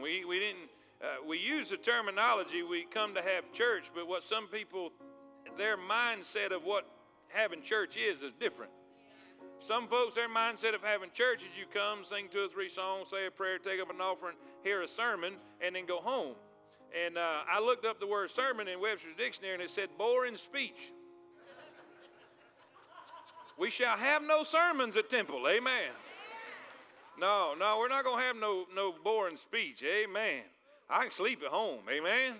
We, we didn't, uh, we use the terminology, we come to have church, but what some people, their mindset of what having church is, is different. Some folks, their mindset of having church is you come, sing two or three songs, say a prayer, take up an offering, hear a sermon, and then go home. And uh, I looked up the word sermon in Webster's dictionary and it said boring speech. we shall have no sermons at temple. Amen. No, no, we're not going to have no, no boring speech. Amen. I can sleep at home. Amen.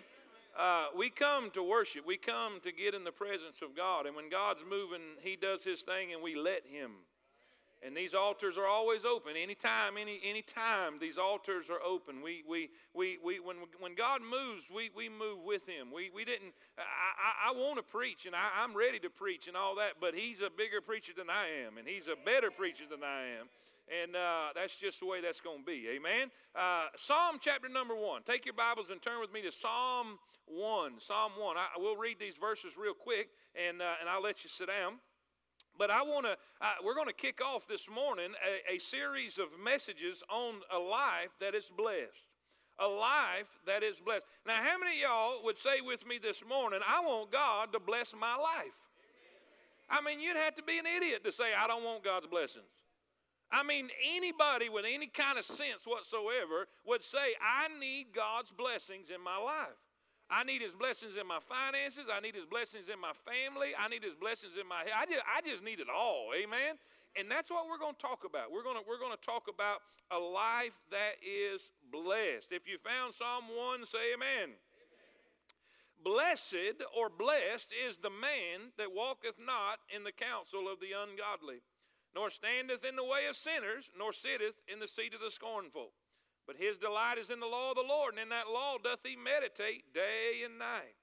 Uh, we come to worship. We come to get in the presence of God. And when God's moving, He does His thing and we let Him. And these altars are always open. Anytime, any anytime these altars are open. We we we, we when when God moves, we, we move with him. We we didn't I, I, I want to preach and I, I'm ready to preach and all that, but he's a bigger preacher than I am, and he's a better preacher than I am. And uh, that's just the way that's going to be. Amen. Uh, Psalm chapter number one. Take your Bibles and turn with me to Psalm 1. Psalm 1. I, will read these verses real quick and, uh, and I'll let you sit down. But I want to, uh, we're going to kick off this morning a, a series of messages on a life that is blessed. A life that is blessed. Now, how many y'all would say with me this morning, I want God to bless my life? I mean, you'd have to be an idiot to say, I don't want God's blessings. I mean, anybody with any kind of sense whatsoever would say, I need God's blessings in my life. I need his blessings in my finances. I need his blessings in my family. I need his blessings in my I just I just need it all. Amen. And that's what we're going to talk about. We're going to we're going to talk about a life that is blessed. If you found Psalm 1, say amen. amen. Blessed or blessed is the man that walketh not in the counsel of the ungodly, nor standeth in the way of sinners, nor sitteth in the seat of the scornful. But his delight is in the law of the Lord, and in that law doth he meditate day and night.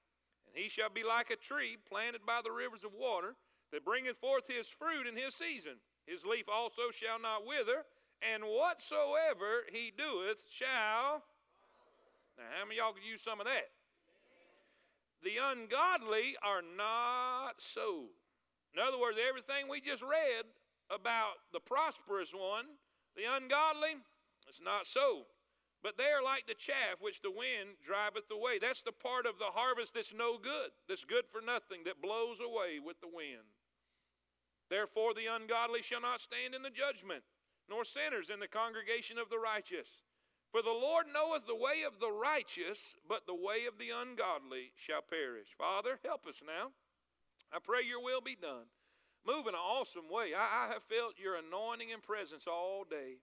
And he shall be like a tree planted by the rivers of water, that bringeth forth his fruit in his season. His leaf also shall not wither, and whatsoever he doeth shall. Now, how many y'all could use some of that? The ungodly are not so. In other words, everything we just read about the prosperous one, the ungodly, it's not so. But they are like the chaff which the wind driveth away. That's the part of the harvest that's no good, that's good for nothing, that blows away with the wind. Therefore, the ungodly shall not stand in the judgment, nor sinners in the congregation of the righteous. For the Lord knoweth the way of the righteous, but the way of the ungodly shall perish. Father, help us now. I pray your will be done. Move in an awesome way. I, I have felt your anointing and presence all day.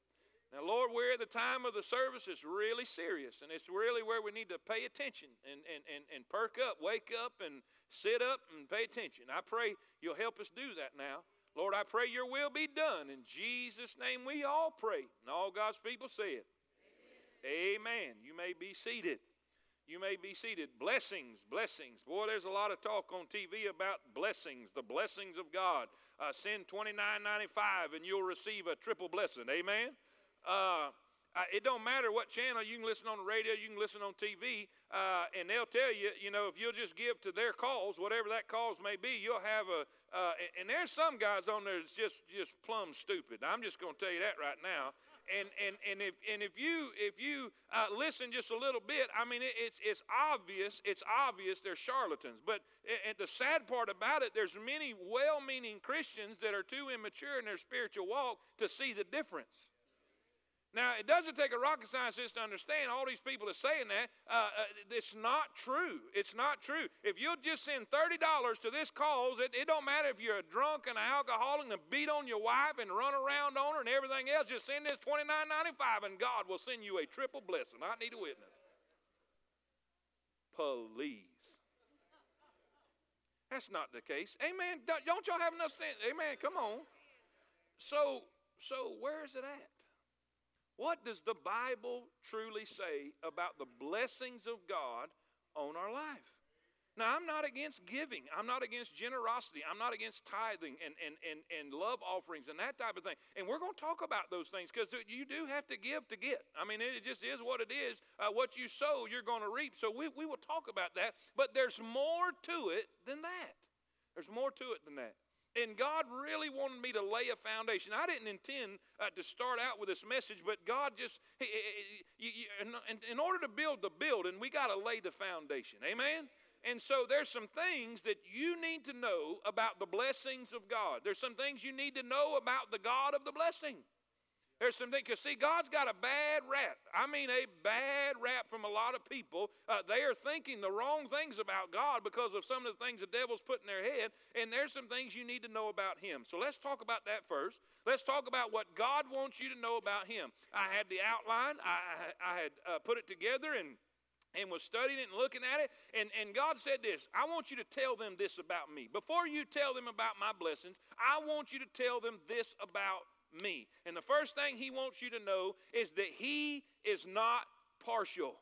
Now, Lord, we're at the time of the service. It's really serious, and it's really where we need to pay attention and, and, and, and perk up, wake up, and sit up and pay attention. I pray you'll help us do that now. Lord, I pray your will be done. In Jesus' name we all pray. And all God's people say it. Amen. Amen. You may be seated. You may be seated. Blessings, blessings. Boy, there's a lot of talk on TV about blessings, the blessings of God. Uh, send twenty nine ninety five, and you'll receive a triple blessing. Amen. Uh, it don't matter what channel you can listen on the radio, you can listen on TV, uh, and they'll tell you, you know, if you'll just give to their cause, whatever that cause may be, you'll have a. Uh, and there's some guys on there that's just just plumb stupid. I'm just going to tell you that right now. And and and if and if you if you uh, listen just a little bit, I mean, it, it's it's obvious. It's obvious they're charlatans. But the sad part about it, there's many well-meaning Christians that are too immature in their spiritual walk to see the difference. Now, it doesn't take a rocket scientist to understand all these people are saying that. Uh, uh, it's not true. It's not true. If you'll just send $30 to this cause, it, it don't matter if you're a drunk and an alcoholic and beat on your wife and run around on her and everything else, just send this $29.95 and God will send you a triple blessing. I need a witness. Please. That's not the case. Amen. Don't y'all have enough sense? Amen. Come on. So, so where is it at? What does the Bible truly say about the blessings of God on our life? Now, I'm not against giving. I'm not against generosity. I'm not against tithing and, and, and, and love offerings and that type of thing. And we're going to talk about those things because you do have to give to get. I mean, it just is what it is. Uh, what you sow, you're going to reap. So we, we will talk about that. But there's more to it than that. There's more to it than that. And God really wanted me to lay a foundation. I didn't intend uh, to start out with this message, but God just, he, he, he, in, in order to build the building, we got to lay the foundation. Amen? And so there's some things that you need to know about the blessings of God. There's some things you need to know about the God of the blessing. There's some things, because see, God's got a bad rap. I mean, a bad rap from a lot of people. Uh, they are thinking the wrong things about God because of some of the things the devil's put in their head, and there's some things you need to know about Him. So let's talk about that first. Let's talk about what God wants you to know about Him. I had the outline, I, I had uh, put it together, and and was studying it and looking at it. And, and God said this I want you to tell them this about me. Before you tell them about my blessings, I want you to tell them this about me. And the first thing he wants you to know is that he is not partial.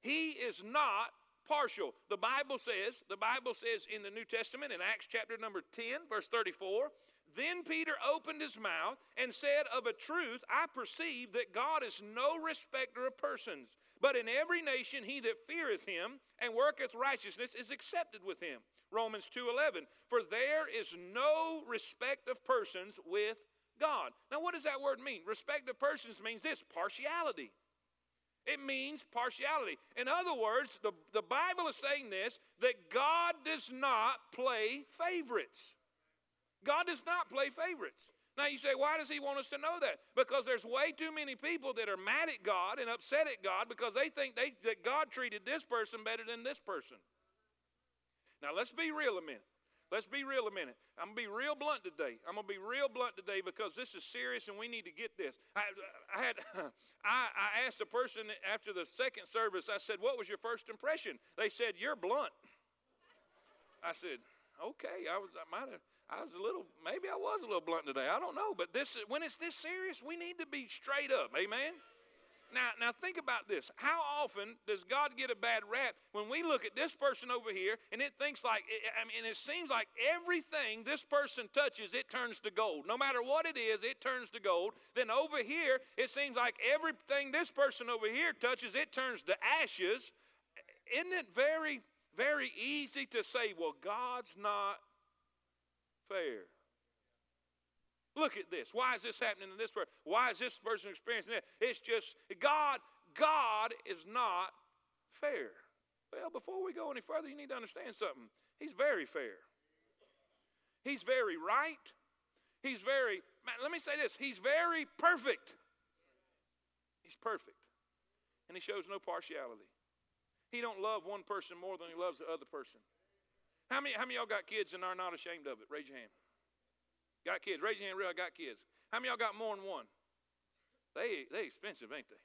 He is not partial. The Bible says, the Bible says in the New Testament in Acts chapter number 10, verse 34, then Peter opened his mouth and said, Of a truth, I perceive that God is no respecter of persons, but in every nation he that feareth him and worketh righteousness is accepted with him. Romans 2:11 For there is no respect of persons with God. Now, what does that word mean? Respect of persons means this partiality. It means partiality. In other words, the, the Bible is saying this that God does not play favorites. God does not play favorites. Now you say, why does he want us to know that? Because there's way too many people that are mad at God and upset at God because they think they, that God treated this person better than this person. Now let's be real a minute. Let's be real a minute. I'm going to be real blunt today. I'm going to be real blunt today because this is serious and we need to get this. I, I had, I, I asked a person after the second service, I said, What was your first impression? They said, You're blunt. I said, Okay, I was, I might have. I was a little, maybe I was a little blunt today. I don't know. But this, when it's this serious, we need to be straight up. Amen? Now, now think about this. How often does God get a bad rap when we look at this person over here and it thinks like, I mean, it seems like everything this person touches, it turns to gold. No matter what it is, it turns to gold. Then over here, it seems like everything this person over here touches, it turns to ashes. Isn't it very, very easy to say, well, God's not fair? Look at this. Why is this happening to this person? Why is this person experiencing that? It's just God, God is not fair. Well, before we go any further, you need to understand something. He's very fair. He's very right. He's very, man, let me say this, he's very perfect. He's perfect. And he shows no partiality. He don't love one person more than he loves the other person. How many, how many y'all got kids and are not ashamed of it? Raise your hand. Got kids. Raise your hand real. I got kids. How many y'all got more than one? They they expensive, ain't they?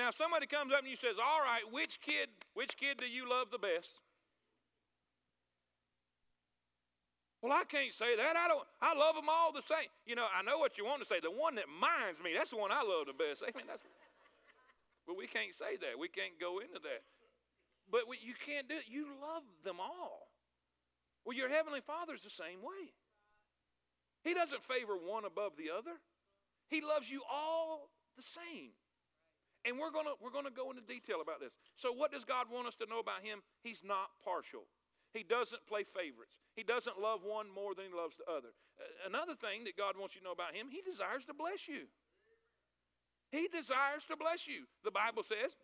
Now somebody comes up and you says, "All right, which kid which kid do you love the best?" Well, I can't say that. I don't. I love them all the same. You know, I know what you want to say. The one that minds me, that's the one I love the best. I mean, that's. But we can't say that. We can't go into that. But we, you can't do it. You love them all. Well, your Heavenly Father's the same way. He doesn't favor one above the other, He loves you all the same. And we're going to we're going to go into detail about this. So, what does God want us to know about Him? He's not partial. He doesn't play favorites. He doesn't love one more than he loves the other. Another thing that God wants you to know about him, he desires to bless you. He desires to bless you. The Bible says,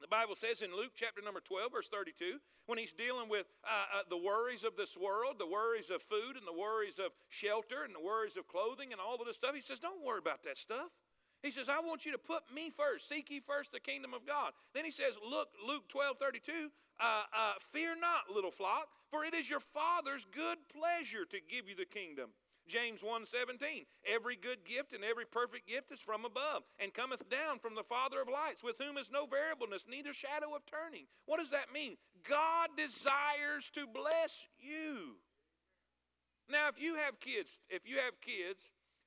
the Bible says in Luke chapter number 12, verse 32, when he's dealing with uh, uh, the worries of this world, the worries of food, and the worries of shelter, and the worries of clothing, and all of this stuff, he says, Don't worry about that stuff. He says, I want you to put me first. Seek ye first the kingdom of God. Then he says, Look, Luke 12, 32, uh, uh, fear not, little flock, for it is your Father's good pleasure to give you the kingdom. James 1:17 Every good gift and every perfect gift is from above and cometh down from the Father of lights with whom is no variableness neither shadow of turning. What does that mean? God desires to bless you. Now if you have kids, if you have kids,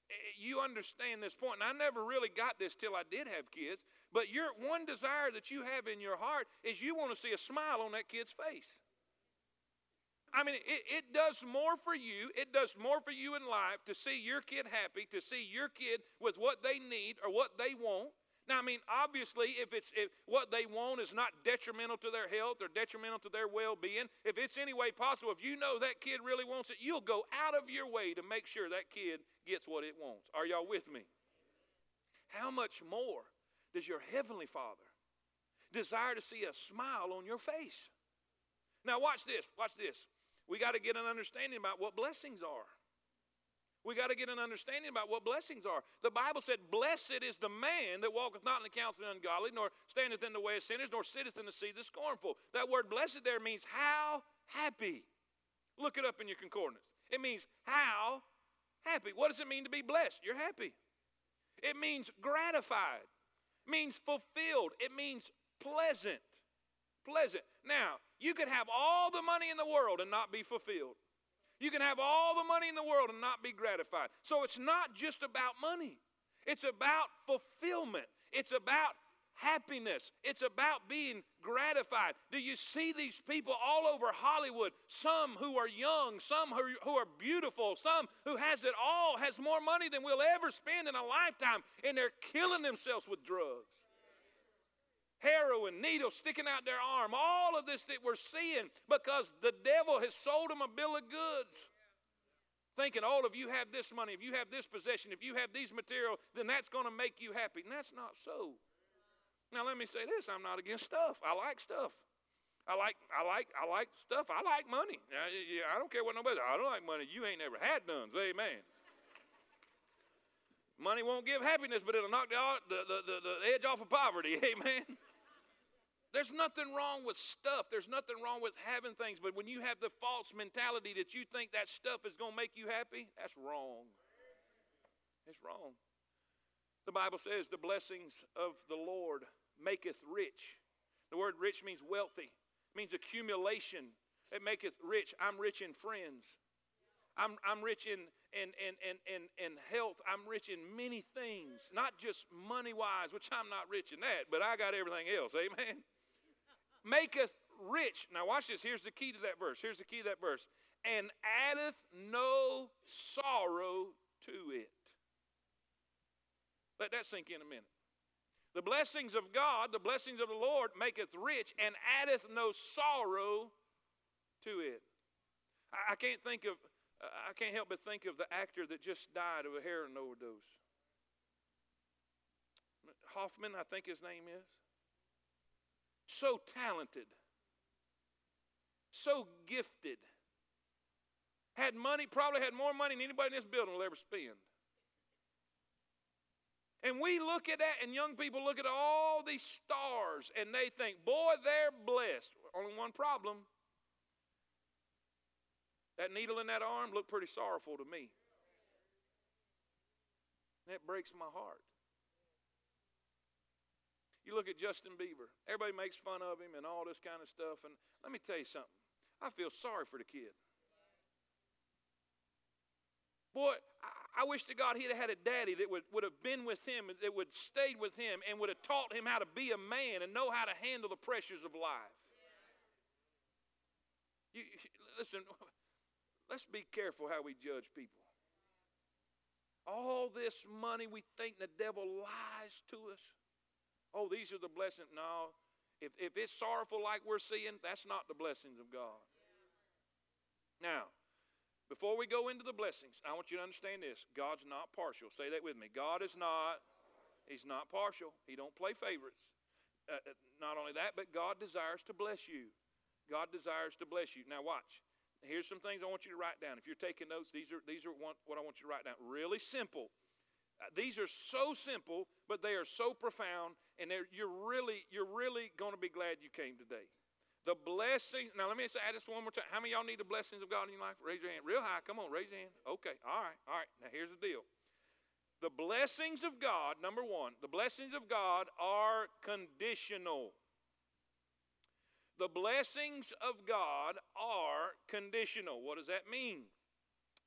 eh, you understand this point. And I never really got this till I did have kids, but your one desire that you have in your heart is you want to see a smile on that kid's face. I mean, it, it does more for you. It does more for you in life to see your kid happy, to see your kid with what they need or what they want, Now, I mean, obviously, if it's if what they want is not detrimental to their health or detrimental to their well-being, if it's any way possible, if you know that kid really wants it, you'll go out of your way to make sure that kid gets what it wants. Are y'all with me? How much more does your heavenly Father desire to see a smile on your face? Now, watch this. Watch this. We got to get an understanding about what blessings are. We got to get an understanding about what blessings are. The Bible said, Blessed is the man that walketh not in the counsel of the ungodly, nor standeth in the way of sinners, nor sitteth in the seat of the scornful. That word blessed there means how happy. Look it up in your concordance. It means how happy. What does it mean to be blessed? You're happy. It means gratified, means fulfilled, it means pleasant. Pleasant. Now, you could have all the money in the world and not be fulfilled. You can have all the money in the world and not be gratified. So it's not just about money, it's about fulfillment, it's about happiness, it's about being gratified. Do you see these people all over Hollywood? Some who are young, some who, who are beautiful, some who has it all, has more money than we'll ever spend in a lifetime, and they're killing themselves with drugs heroin, needles sticking out their arm, all of this that we're seeing because the devil has sold them a bill of goods. Thinking, oh, if you have this money, if you have this possession, if you have these material, then that's going to make you happy. And that's not so. Now let me say this: I'm not against stuff. I like stuff. I like, I like, I like stuff. I like money. I, I don't care what nobody. Says. I don't like money. You ain't never had none. Amen. Money won't give happiness, but it'll knock the, the, the, the edge off of poverty. Amen. There's nothing wrong with stuff. There's nothing wrong with having things. But when you have the false mentality that you think that stuff is going to make you happy, that's wrong. It's wrong. The Bible says the blessings of the Lord maketh rich. The word rich means wealthy, it means accumulation. It maketh rich. I'm rich in friends. I'm, I'm rich in, in, in, in, in, in health. I'm rich in many things, not just money wise, which I'm not rich in that, but I got everything else. Amen maketh rich. Now, watch this. Here's the key to that verse. Here's the key to that verse. And addeth no sorrow to it. Let that sink in a minute. The blessings of God, the blessings of the Lord, maketh rich and addeth no sorrow to it. I, can't think of, I can't help but think of the actor that just died of a heroin overdose. Hoffman, I think his name is so talented, so gifted, had money, probably had more money than anybody in this building will ever spend. And we look at that, and young people look at all these stars, and they think, boy, they're blessed. Only one problem that needle in that arm looked pretty sorrowful to me. That breaks my heart. You look at Justin Bieber. Everybody makes fun of him and all this kind of stuff. And let me tell you something. I feel sorry for the kid. Boy, I, I wish to God he'd have had a daddy that would, would have been with him, that would have stayed with him, and would have taught him how to be a man and know how to handle the pressures of life. You, listen, let's be careful how we judge people. All this money, we think the devil lies to us oh, these are the blessings. No, if, if it's sorrowful like we're seeing, that's not the blessings of God. Now, before we go into the blessings, I want you to understand this. God's not partial. Say that with me. God is not, He's not partial. He don't play favorites. Uh, uh not only that, but God desires to bless you. God desires to bless you. Now watch. Here's some things I want you to write down. If you're taking notes, these are these are one, what I want you to write down. Really simple. Uh, these are so simple, but they are so profound, and you're really, you're really going to be glad you came today. The blessing. Now, let me say, add this one more time. How many y'all need the blessings of God in your life? Raise your hand. Real high. Come on, raise your hand. Okay. All right. All right. Now, here's the deal. The blessings of God, number one, the blessings of God are conditional. The blessings of God are conditional. What does that mean?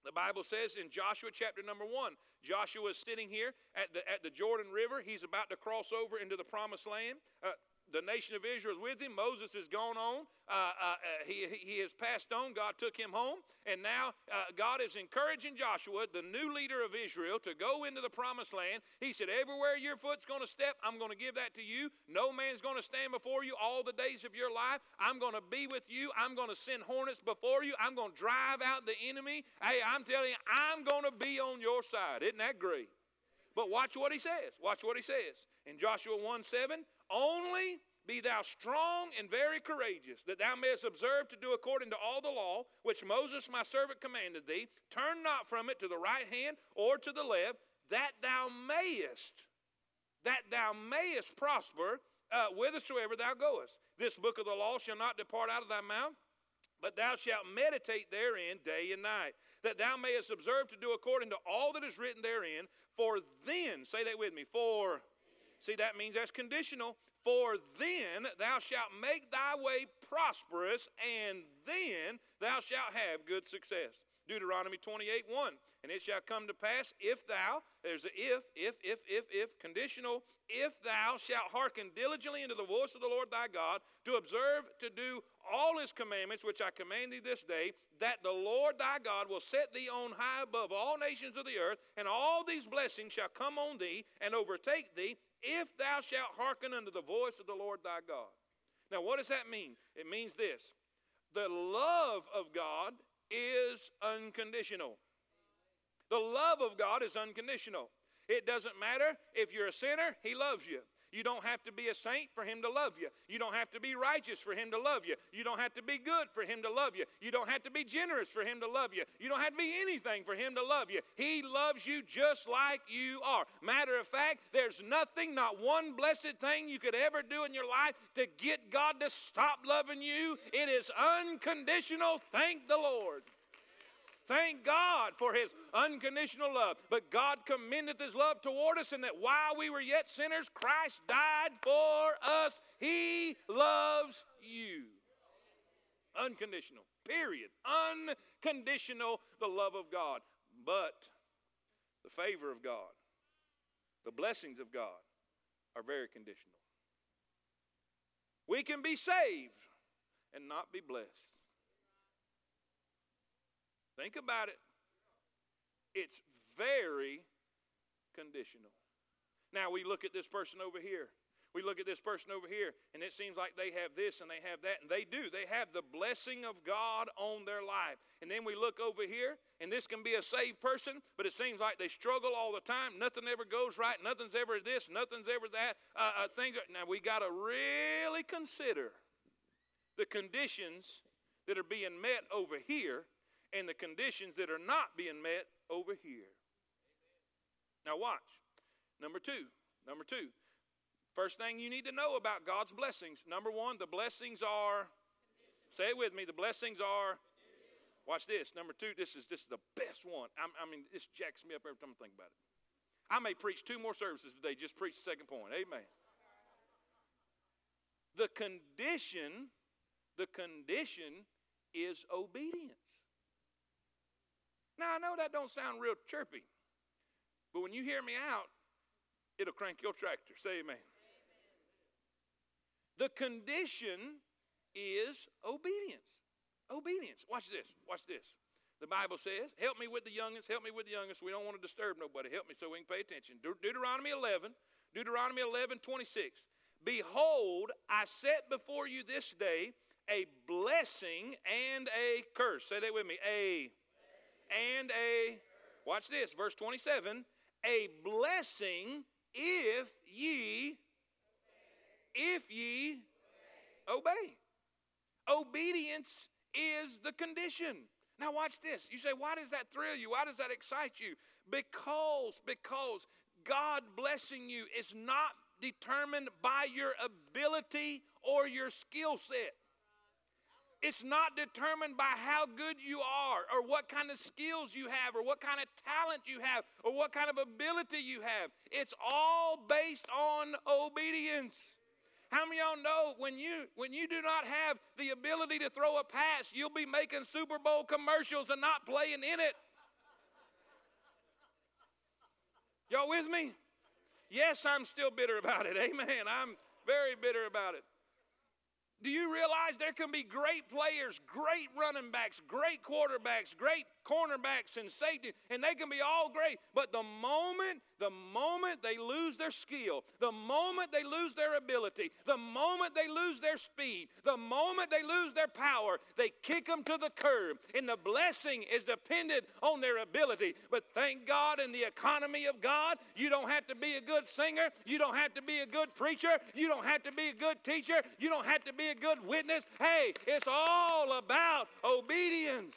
The Bible says in Joshua chapter number one, Joshua is sitting here at the, at the Jordan River. He's about to cross over into the promised land. Uh, the nation of Israel is with him. Moses has gone on. Uh, uh, uh he, he has passed on. God took him home. And now uh, God is encouraging Joshua, the new leader of Israel, to go into the promised land. He said, Everywhere your foot's going to step, I'm going to give that to you. No man's going to stand before you all the days of your life. I'm going to be with you. I'm going to send hornets before you. I'm going to drive out the enemy. Hey, I'm telling you, I'm going to be on your side. Isn't that great? But watch what he says. Watch what he says. In Joshua 1 7, only be thou strong and very courageous, that thou mayest observe to do according to all the law which Moses my servant commanded thee. Turn not from it to the right hand or to the left, that thou mayest, that thou mayest prosper uh, whithersoever thou goest. This book of the law shall not depart out of thy mouth, but thou shalt meditate therein day and night, that thou mayest observe to do according to all that is written therein. For then, say that with me, for See, that means that's conditional. For then thou shalt make thy way prosperous, and then thou shalt have good success. Deuteronomy 28 1. And it shall come to pass if thou, there's a if, if, if, if, if, conditional, if thou shalt hearken diligently unto the voice of the Lord thy God, to observe to do all his commandments which I command thee this day, that the Lord thy God will set thee on high above all nations of the earth, and all these blessings shall come on thee and overtake thee, if thou shalt hearken unto the voice of the Lord thy God. Now, what does that mean? It means this the love of God is unconditional. The love of God is unconditional. It doesn't matter if you're a sinner, He loves you. You don't have to be a saint for him to love you. You don't have to be righteous for him to love you. You don't have to be good for him to love you. You don't have to be generous for him to love you. You don't have to be anything for him to love you. He loves you just like you are. Matter of fact, there's nothing, not one blessed thing you could ever do in your life to get God to stop loving you. It is unconditional. Thank the Lord. Thank God for his unconditional love. But God commendeth his love toward us, and that while we were yet sinners, Christ died for us. He loves you. Unconditional. Period. Unconditional, the love of God. But the favor of God, the blessings of God are very conditional. We can be saved and not be blessed. Think about it. It's very conditional. Now we look at this person over here. We look at this person over here, and it seems like they have this and they have that, and they do. They have the blessing of God on their life. And then we look over here, and this can be a saved person, but it seems like they struggle all the time. Nothing ever goes right. Nothing's ever this. Nothing's ever that. Uh, uh, things. Are, now we got to really consider the conditions that are being met over here and the conditions that are not being met over here. Now, watch. Number two. Number two. First thing you need to know about God's blessings. Number one, the blessings are. Say it with me. The blessings are. Watch this. Number two. This is this is the best one. I'm, i mean, this jacks me up every time I think about it. I may preach two more services today. Just preach the second point. Amen. The condition. The condition is obedience. Now, I know that don't sound real chirpy, but when you hear me out, it'll crank your tractor. Say amen. amen. The condition is obedience. Obedience. Watch this. Watch this. The Bible says, Help me with the youngest, help me with the youngest. We don't want to disturb nobody. Help me so we can pay attention. De- Deuteronomy 11, Deuteronomy 11, 26. Behold, I set before you this day a blessing and a curse. Say that with me. A and a, watch this, verse 27, a blessing if ye, if ye obey. Obedience is the condition. Now watch this. You say, why does that thrill you? Why does that excite you? Because, because God blessing you is not determined by your ability or your skill set. It's not determined by how good you are or what kind of skills you have or what kind of talent you have or what kind of ability you have. It's all based on obedience. How many y'all know when you when you do not have the ability to throw a pass, you'll be making Super Bowl commercials and not playing in it? Y'all with me? Yes, I'm still bitter about it. Amen. I'm Very bitter about it. Do you realize there can be great players, great running backs, great quarterbacks, great cornerbacks and safety, and they can be all great. But the moment, the moment they lose their skill, the moment they lose their ability, the moment they lose their speed, the moment they lose their power, they kick them to the curb. And the blessing is dependent on their ability. But thank God in the economy of God, you don't have to be a good singer, you don't have to be a good preacher, you don't have to be a good teacher, you don't have to be a good witness. Hey, it's all about obedience.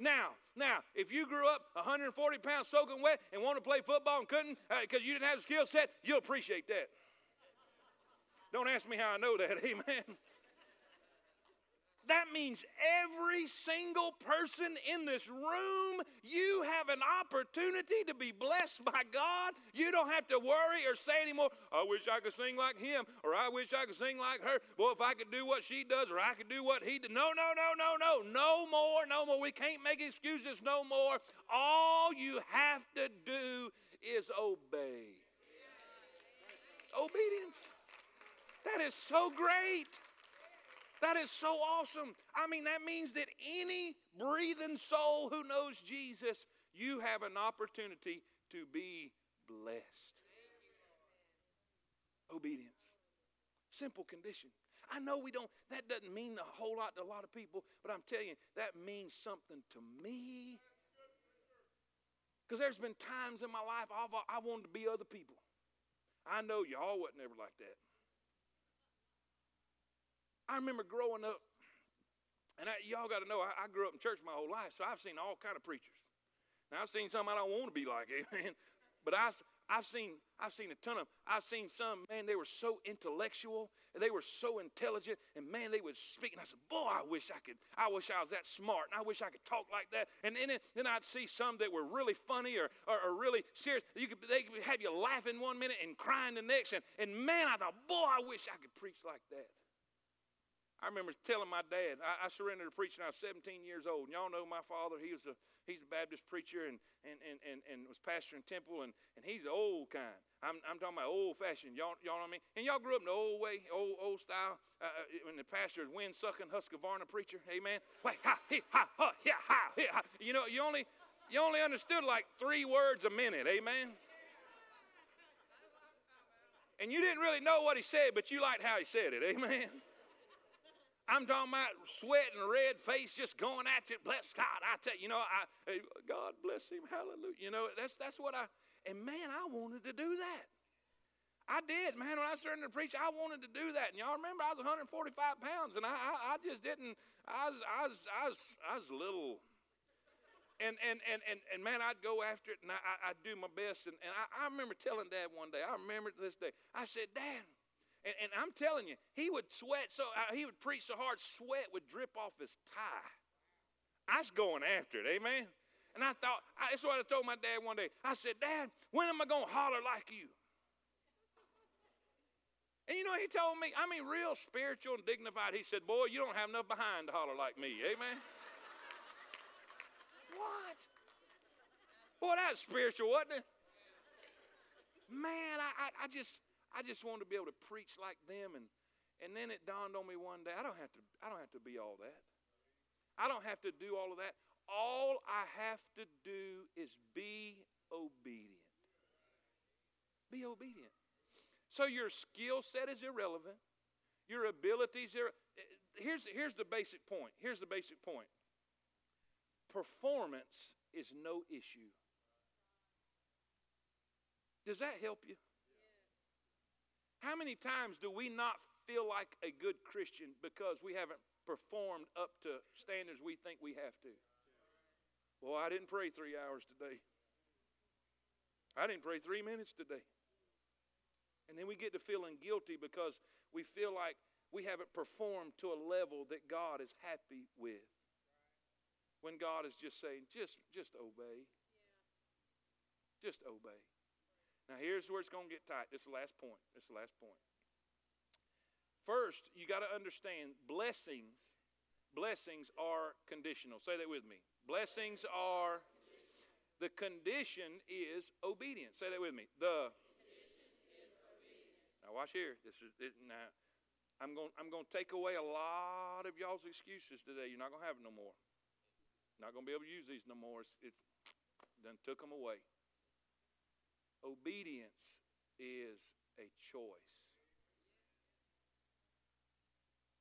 Now, now, if you grew up 140 pounds soaking wet and want to play football and couldn't because uh, you didn't have the skill set, you'll appreciate that. Don't ask me how I know that, amen. That means every single person in this room, you have an opportunity to be blessed by God. You don't have to worry or say anymore, I wish I could sing like him, or I wish I could sing like her. Well, if I could do what she does, or I could do what he did. No, no, no, no, no. No more, no more. We can't make excuses no more. All you have to do is obey. Obedience. That is so great. That is so awesome. I mean, that means that any breathing soul who knows Jesus, you have an opportunity to be blessed. Obedience. Simple condition. I know we don't, that doesn't mean a whole lot to a lot of people, but I'm telling you, that means something to me. Because there's been times in my life I've, I wanted to be other people. I know y'all wasn't ever like that. I remember growing up, and I, y'all got to know, I, I, grew up in church my whole life, so I've seen all kind of preachers. Now I've seen some I don't want to be like, amen. But I, I've seen, I've seen a ton of. I've seen some man. They were so intellectual. They were so intelligent, and man, they would speak. And I said, "Boy, I wish I could. I wish I was that smart, and I wish I could talk like that." And then, then I'd see some that were really funny or, or, or really serious. You could, they could have you laughing one minute and crying the next. And, and man, I thought, "Boy, I wish I could preach like that." I remember telling my dad, I, I surrendered to preaching. I was 17 years old. And y'all know my father. He was a he's a Baptist preacher and and and and, and was pastor in temple and, and he's the old kind. I'm, I'm talking about old fashioned. Y'all y'all know what I mean? And y'all grew up in the old way, old old style. Uh, uh when the pastor is wind sucking Husqvarna preacher, amen. Wait, ha, ha, ha, yeah, ha, ha. You know, you only you only understood like three words a minute, amen. And you didn't really know what he said, but you liked how he said it, amen. I'm talking about sweat and red face just going at you. Bless God. I tell you, you know, I, God bless him. Hallelujah. You know, that's, that's what I, and man, I wanted to do that. I did, man. When I started to preach, I wanted to do that. And y'all remember, I was 145 pounds, and I, I, I just didn't. I was, I was, I was, I was little. And and and and, and man, I'd go after it, and I, I, would do my best. And, and I, I remember telling Dad one day. I remember this day. I said, Dad, and, and I'm telling you, he would sweat so, uh, he would preach so hard, sweat would drip off his tie. I was going after it, amen? And I thought, I, that's what I told my dad one day. I said, Dad, when am I going to holler like you? And you know, he told me, I mean, real spiritual and dignified. He said, Boy, you don't have enough behind to holler like me. Amen? what? Boy, that's spiritual, wasn't it? Man, I, I, I just, I just wanted to be able to preach like them and and then it dawned on me one day, I don't have to I don't have to be all that. I don't have to do all of that. All I have to do is be obedient. Be obedient. So your skill set is irrelevant. Your abilities are here's here's the basic point. Here's the basic point. Performance is no issue. Does that help you? How many times do we not feel like a good Christian because we haven't performed up to standards we think we have to? Well, I didn't pray three hours today. I didn't pray three minutes today. And then we get to feeling guilty because we feel like we haven't performed to a level that God is happy with. When God is just saying, just, just obey. Just obey. Now, here's where it's going to get tight. This is the last point. This is the last point. First, you got to understand blessings. Blessings are conditional. Say that with me. Blessings are. The condition is obedience. Say that with me. The Now watch here. This is this, now. I'm going. I'm going to take away a lot of y'all's excuses today. You're not going to have no more. Not going to be able to use these no more. It's, it's done took them away. Obedience is a choice.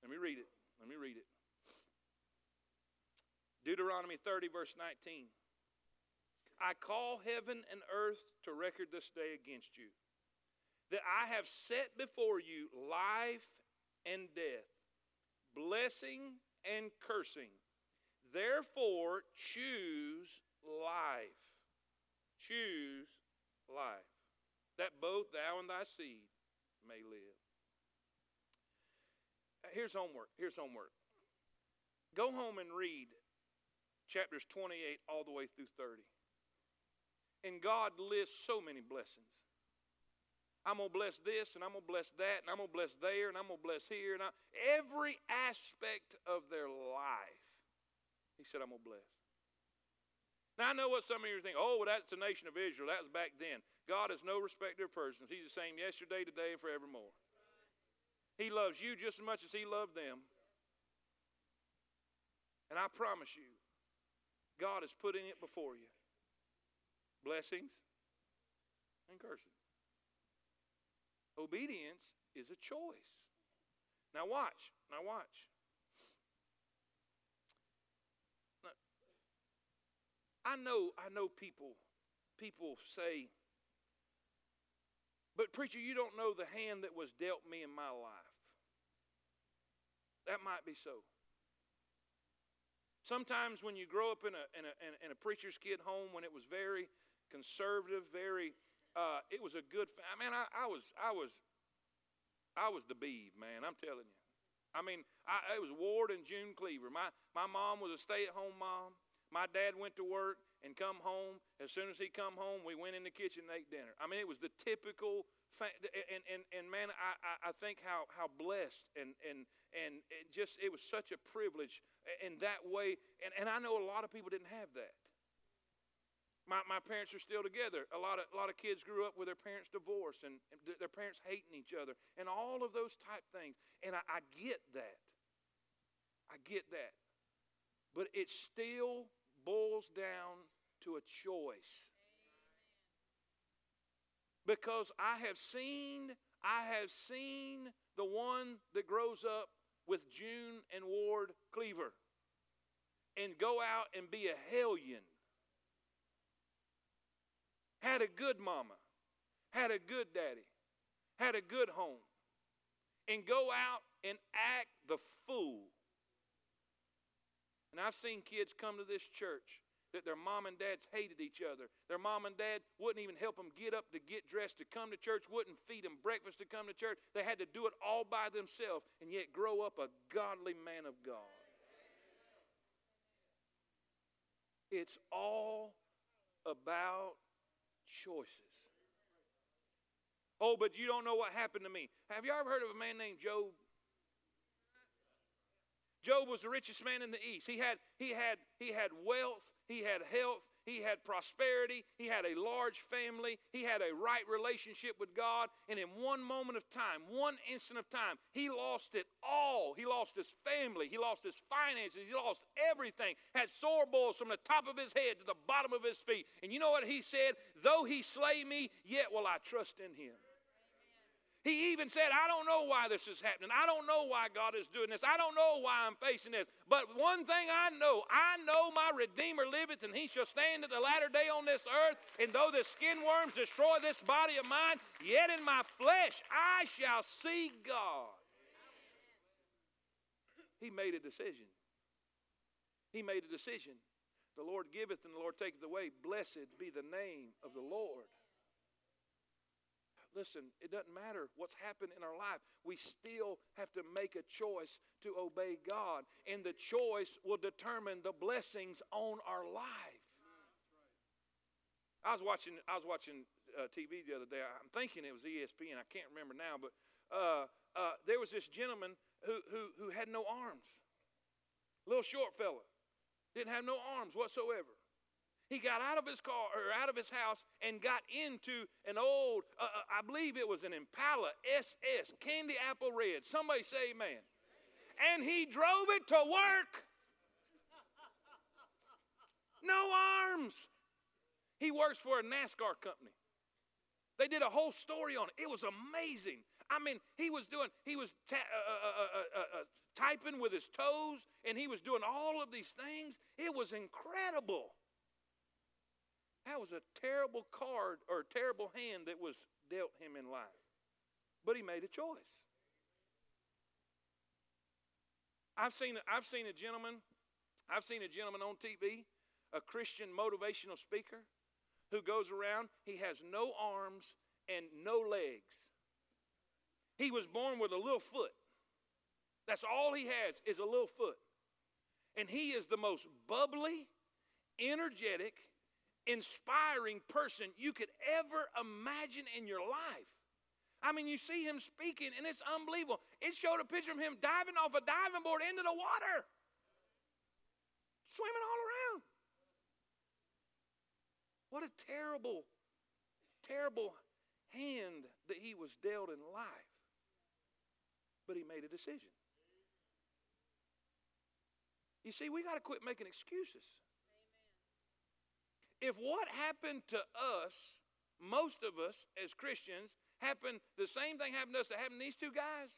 Let me read it. Let me read it. Deuteronomy 30, verse 19. I call heaven and earth to record this day against you, that I have set before you life and death, blessing and cursing. Therefore, choose life. Choose life, that both thou and thy seed may live. Uh, here's homework. Here's homework. Go home and read chapters 28 all the way through 30. And God lists so many blessings. I'm going to bless this, and I'm going to bless that, and I'm going to bless there, and I'm going to bless here. And I, every aspect of their life, He said, I'm going to bless. Now, I know what some of you are thinking. Oh, well, that's the nation of Israel. That was back then. God is no respecter of persons. He's the same yesterday, today, and forevermore. He loves you just as much as He loved them. And I promise you, God is putting it before you blessings and curses. Obedience is a choice. Now, watch. Now, watch. I know, I know people, people say, but preacher, you don't know the hand that was dealt me in my life. That might be so. Sometimes when you grow up in a, in a, in a preacher's kid home when it was very conservative, very, uh, it was a good, I mean, I, I was, I was, I was the Beav, man, I'm telling you. I mean, I, it was Ward and June Cleaver. My, my mom was a stay-at-home mom. My dad went to work and come home. As soon as he come home, we went in the kitchen and ate dinner. I mean, it was the typical. Fa- and, and, and man, I, I think how, how blessed and, and, and it just it was such a privilege in that way. And, and I know a lot of people didn't have that. My, my parents are still together. A lot of a lot of kids grew up with their parents divorced and, and their parents hating each other and all of those type things. And I, I get that. I get that. But it's still boils down to a choice. Because I have seen, I have seen the one that grows up with June and Ward Cleaver and go out and be a hellion. Had a good mama, had a good daddy, had a good home, and go out and act the fool and I've seen kids come to this church that their mom and dads hated each other. Their mom and dad wouldn't even help them get up to get dressed to come to church, wouldn't feed them breakfast to come to church. They had to do it all by themselves and yet grow up a godly man of God. It's all about choices. Oh, but you don't know what happened to me. Have you ever heard of a man named Job? Job was the richest man in the East. He had, he had, he had wealth, he had health, he had prosperity, he had a large family, he had a right relationship with God. And in one moment of time, one instant of time, he lost it all. He lost his family, he lost his finances, he lost everything. Had sore boils from the top of his head to the bottom of his feet. And you know what he said? Though he slay me, yet will I trust in him. He even said, I don't know why this is happening. I don't know why God is doing this. I don't know why I'm facing this. But one thing I know I know my Redeemer liveth, and he shall stand at the latter day on this earth. And though the skin worms destroy this body of mine, yet in my flesh I shall see God. He made a decision. He made a decision. The Lord giveth and the Lord taketh away. Blessed be the name of the Lord. Listen, it doesn't matter what's happened in our life. We still have to make a choice to obey God, and the choice will determine the blessings on our life. I was watching. I was watching uh, TV the other day. I'm thinking it was ESPN. I can't remember now, but uh, uh, there was this gentleman who, who who had no arms, little short fella, didn't have no arms whatsoever. He got out of his car or out of his house and got into an old, uh, uh I believe it was an Impala SS, candy apple red. Somebody say amen. And he drove it to work. No arms. He works for a NASCAR company. They did a whole story on it. It was amazing. I mean, he was doing, he was ta- uh, uh, uh, typing with his toes, and he was doing all of these things. It was incredible. That was a terrible card or a terrible hand that was dealt him in life. But he made a choice. I've seen, I've seen a gentleman, I've seen a gentleman on TV, a Christian motivational speaker, who goes around, he has no arms and no legs. He was born with a little foot. That's all he has is a little foot. And he is the most bubbly, energetic, inspiring person you could ever imagine in your life. I mean, you see him speaking, and it's unbelievable. It showed a picture of him diving off a diving board into the water, swimming all around. What a terrible, terrible hand that he was dealt in life. But he made a decision. You see, we got to quit making excuses. If what happened to us, most of us as Christians, happened, the same thing happened to us that happened to these two guys,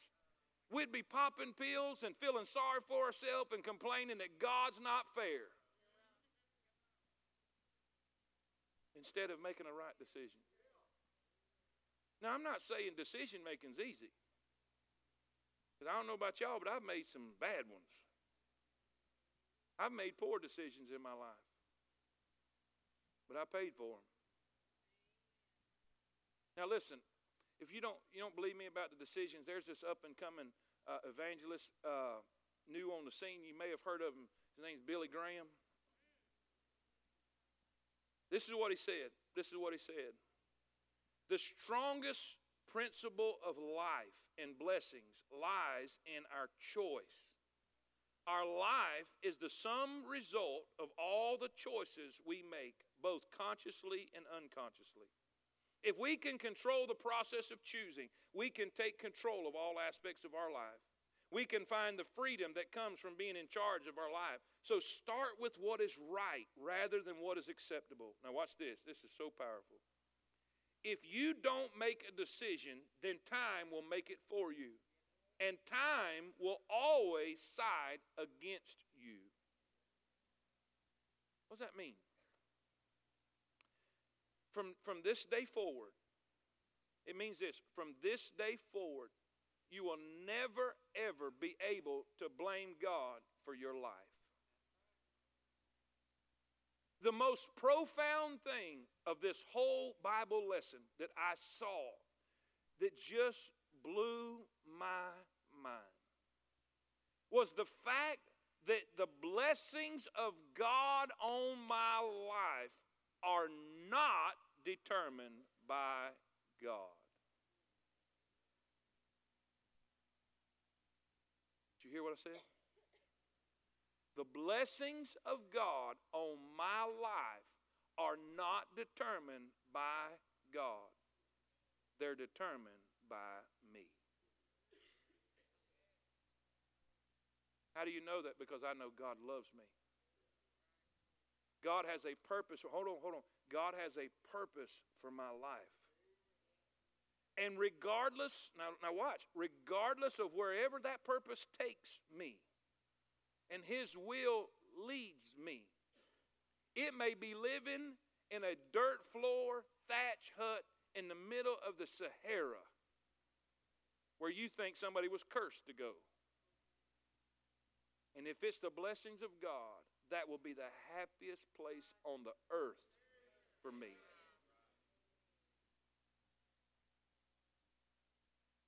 we'd be popping pills and feeling sorry for ourselves and complaining that God's not fair. Instead of making a right decision. Now, I'm not saying decision making's easy. I don't know about y'all, but I've made some bad ones. I've made poor decisions in my life. But I paid for them. Now listen, if you don't you don't believe me about the decisions, there's this up and coming uh, evangelist uh, new on the scene. You may have heard of him. His name's Billy Graham. This is what he said. This is what he said. The strongest principle of life and blessings lies in our choice. Our life is the sum result of all the choices we make, both consciously and unconsciously. If we can control the process of choosing, we can take control of all aspects of our life. We can find the freedom that comes from being in charge of our life. So start with what is right rather than what is acceptable. Now, watch this. This is so powerful. If you don't make a decision, then time will make it for you and time will always side against you. What does that mean? From, from this day forward, it means this from this day forward, you will never, ever be able to blame God for your life. The most profound thing of this whole Bible lesson that I saw that just blew my mind was the fact that the blessings of God on my life are not determined by God. Did you hear what I said? The blessings of God on my life are not determined by God, they're determined by me. How do you know that? Because I know God loves me. God has a purpose. Hold on, hold on. God has a purpose for my life. And regardless, now, now watch, regardless of wherever that purpose takes me and His will leads me, it may be living in a dirt floor, thatch hut in the middle of the Sahara where you think somebody was cursed to go. And if it's the blessings of God, that will be the happiest place on the earth for me.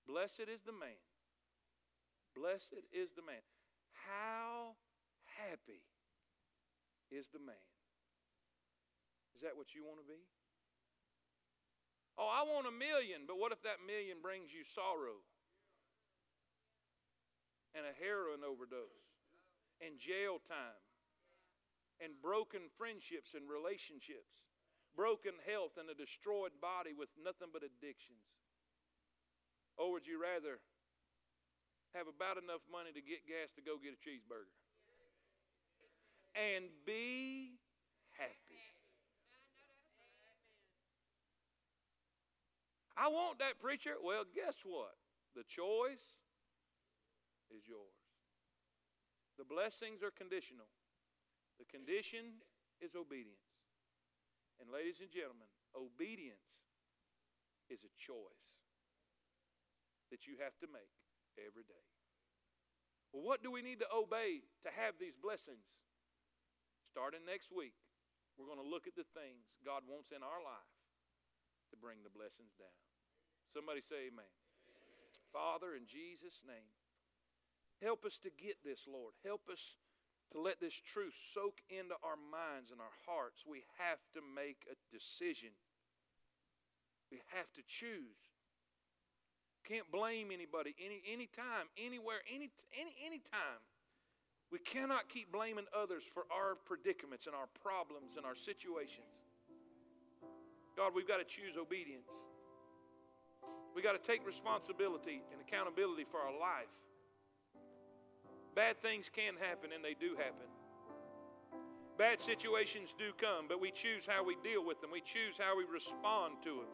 Blessed is the man. Blessed is the man. How happy is the man? Is that what you want to be? Oh, I want a million, but what if that million brings you sorrow and a heroin overdose? and jail time and broken friendships and relationships, broken health and a destroyed body with nothing but addictions? Or would you rather have about enough money to get gas to go get a cheeseburger? And be happy. I want that preacher. Well, guess what? The choice is yours. The blessings are conditional. The condition is obedience. And, ladies and gentlemen, obedience is a choice that you have to make every day. Well, what do we need to obey to have these blessings? Starting next week, we're going to look at the things God wants in our life to bring the blessings down. Somebody say amen. amen. Father, in Jesus' name, help us to get this, Lord. Help us to let this truth soak into our minds and our hearts. We have to make a decision. We have to choose. Can't blame anybody any anytime, anywhere, any any anytime. We cannot keep blaming others for our predicaments and our problems and our situations. God, we've got to choose obedience. We got to take responsibility and accountability for our life. Bad things can happen, and they do happen. Bad situations do come, but we choose how we deal with them. We choose how we respond to them.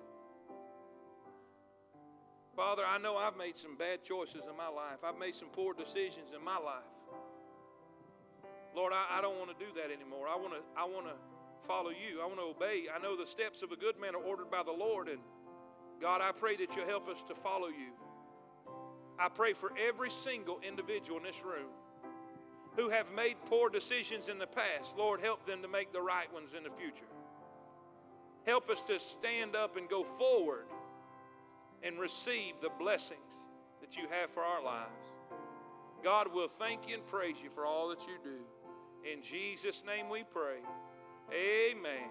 Father, I know I've made some bad choices in my life. I've made some poor decisions in my life. Lord, I, I don't want to do that anymore. I want to I want to follow you. I want to obey. I know the steps of a good man are ordered by the Lord and God, I pray that you'll help us to follow you. I pray for every single individual in this room who have made poor decisions in the past. Lord, help them to make the right ones in the future. Help us to stand up and go forward and receive the blessings that you have for our lives. God will thank you and praise you for all that you do. In Jesus' name we pray. Amen.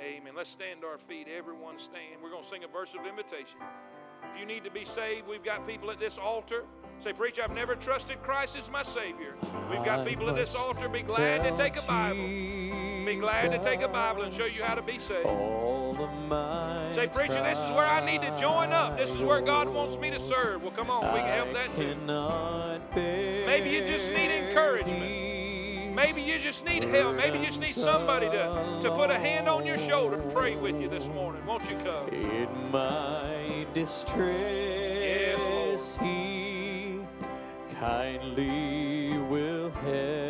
Amen. Let's stand to our feet. Everyone stand. We're going to sing a verse of invitation. If you need to be saved, we've got people at this altar. Say, Preacher, I've never trusted Christ as my Savior. We've got people at this altar. Be glad to take a Bible. Be glad to take a Bible and show you how to be saved. Say, Preacher, this is where I need to join up. This is where God wants me to serve. Well, come on, we can help that too. Maybe you just need encouragement. Maybe you just need help. Maybe you just need somebody to, to put a hand on your shoulder and pray with you this morning. Won't you come? In my distress, yes, He kindly will help.